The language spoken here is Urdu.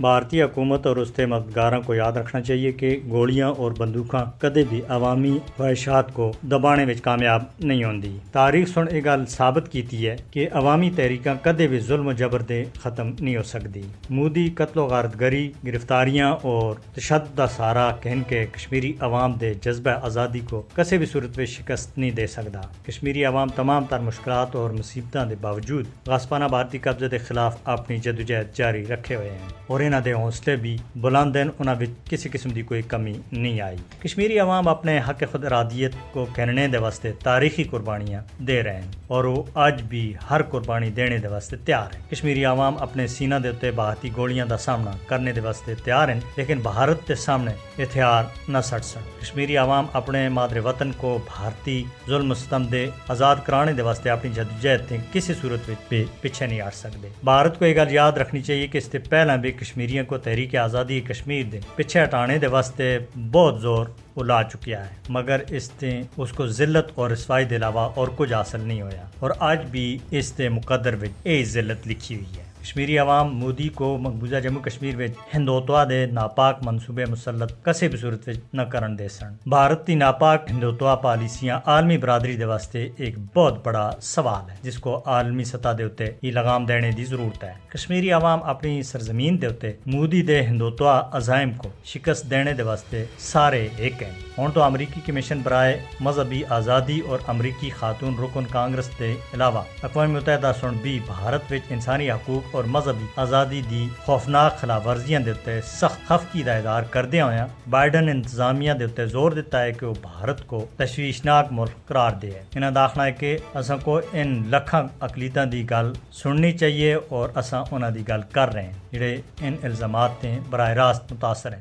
بھارتی حکومت اور اس کے مددگاروں کو یاد رکھنا چاہیے کہ گولیاں اور بندوقاں کدے بھی عوامی خواہشات کو دبانے میں کامیاب نہیں ہوندی۔ تاریخ سن یہ گل ثابت کیتی ہے کہ عوامی تحریکاں کدے بھی ظلم و جبر دے ختم نہیں ہو سکتی مودی قتل و غارت گری گرفتاریاں اور تشدد دا سارا کہن کے کشمیری عوام دے جذبہ آزادی کو کسی بھی صورت میں شکست نہیں دے سکتا کشمیری عوام تمام تر مشکلات اور مصیبتوں دے باوجود غاسپانہ بھارتی قبضے دے خلاف اپنی جدوجہد جاری رکھے ہوئے ہیں۔ اور انہوں دے حوصلے بھی بلند ہیں انہوں وچ کسی قسم دی کوئی کمی نہیں آئی۔ کشمیری عوام اپنے حق خود ارادیت کو کہنے دے واسطے تاریخی قربانیاں دے رہے ہیں اور وہ آج بھی ہر قربانی دینے دے واسطے تیار ہیں۔ کشمیری عوام اپنے سینہ دے اتنے بھارتی گولیاں دا سامنا کرنے دے واسطے تیار ہیں، لیکن بھارت کے سامنے ہتھیار نہ سٹ سن۔ کشمیری عوام اپنے مادر وطن کو بھارتی ظلم ستم دے آزاد کرانے دے واسطے اپنی جدوجہد کسی صورت وچ پیچھے نہیں ہٹ سکتے بھارت کو یہ گل یاد رکھنی چاہیے کہ اس سے پہلے بھی کشمیریوں کو تحریک آزادی کشمیر دے پیچھے ہٹانے دے واسطے بہت زور وہ لا چکیا ہے، مگر اس نے اس کو ذلت اور رسوائی کے علاوہ اور کچھ حاصل نہیں ہویا۔ اور آج بھی اس کے مقدر وچ یہ ذلت لکھی ہوئی ہے۔ کشمیری عوام مودی کو مقبوضہ جموں کشمیر وچ ہندوتوا دے ناپاک منصوبے مسلط کسی بھی صورت وچ نہ کرن دے سن۔ بھارت کی ناپاک ہندوتوا پالیسیاں عالمی برادری دے واسطے ایک بہت بڑا سوال ہے، جس کو عالمی سطح دے اتنے یہ لگام دینے دی ضرورت ہے۔ کشمیری عوام اپنی سرزمین دے اتنے مودی دے ہندوتوا عزائم کو شکست دینے دے واسطے سارے ایک ہیں۔ ہوں تو امریکی کمیشن برائے مذہبی آزادی اور امریکی خاتون رکن کانگریس کے علاوہ اقوام متحدہ سن بھی بھارت وچ انسانی حقوق اور مذہبی آزادی دی خوفناک خلاف ورزیاں دے اتنے سخت خفقی کا اظہار کردے ہوا بائیڈن انتظامیہ دے اتنے زور دیتا ہے کہ وہ بھارت کو تشویشناک ملک قرار دے ہے۔ انہیں داخلہ ہے کہ اصا کو ان لکھاں اقلیتوں دی گل سننی چاہیے اور اصا انہوں دی گل کر رہے ہیں۔ جڑے ان الزامات تے براہ راست متاثر ہیں۔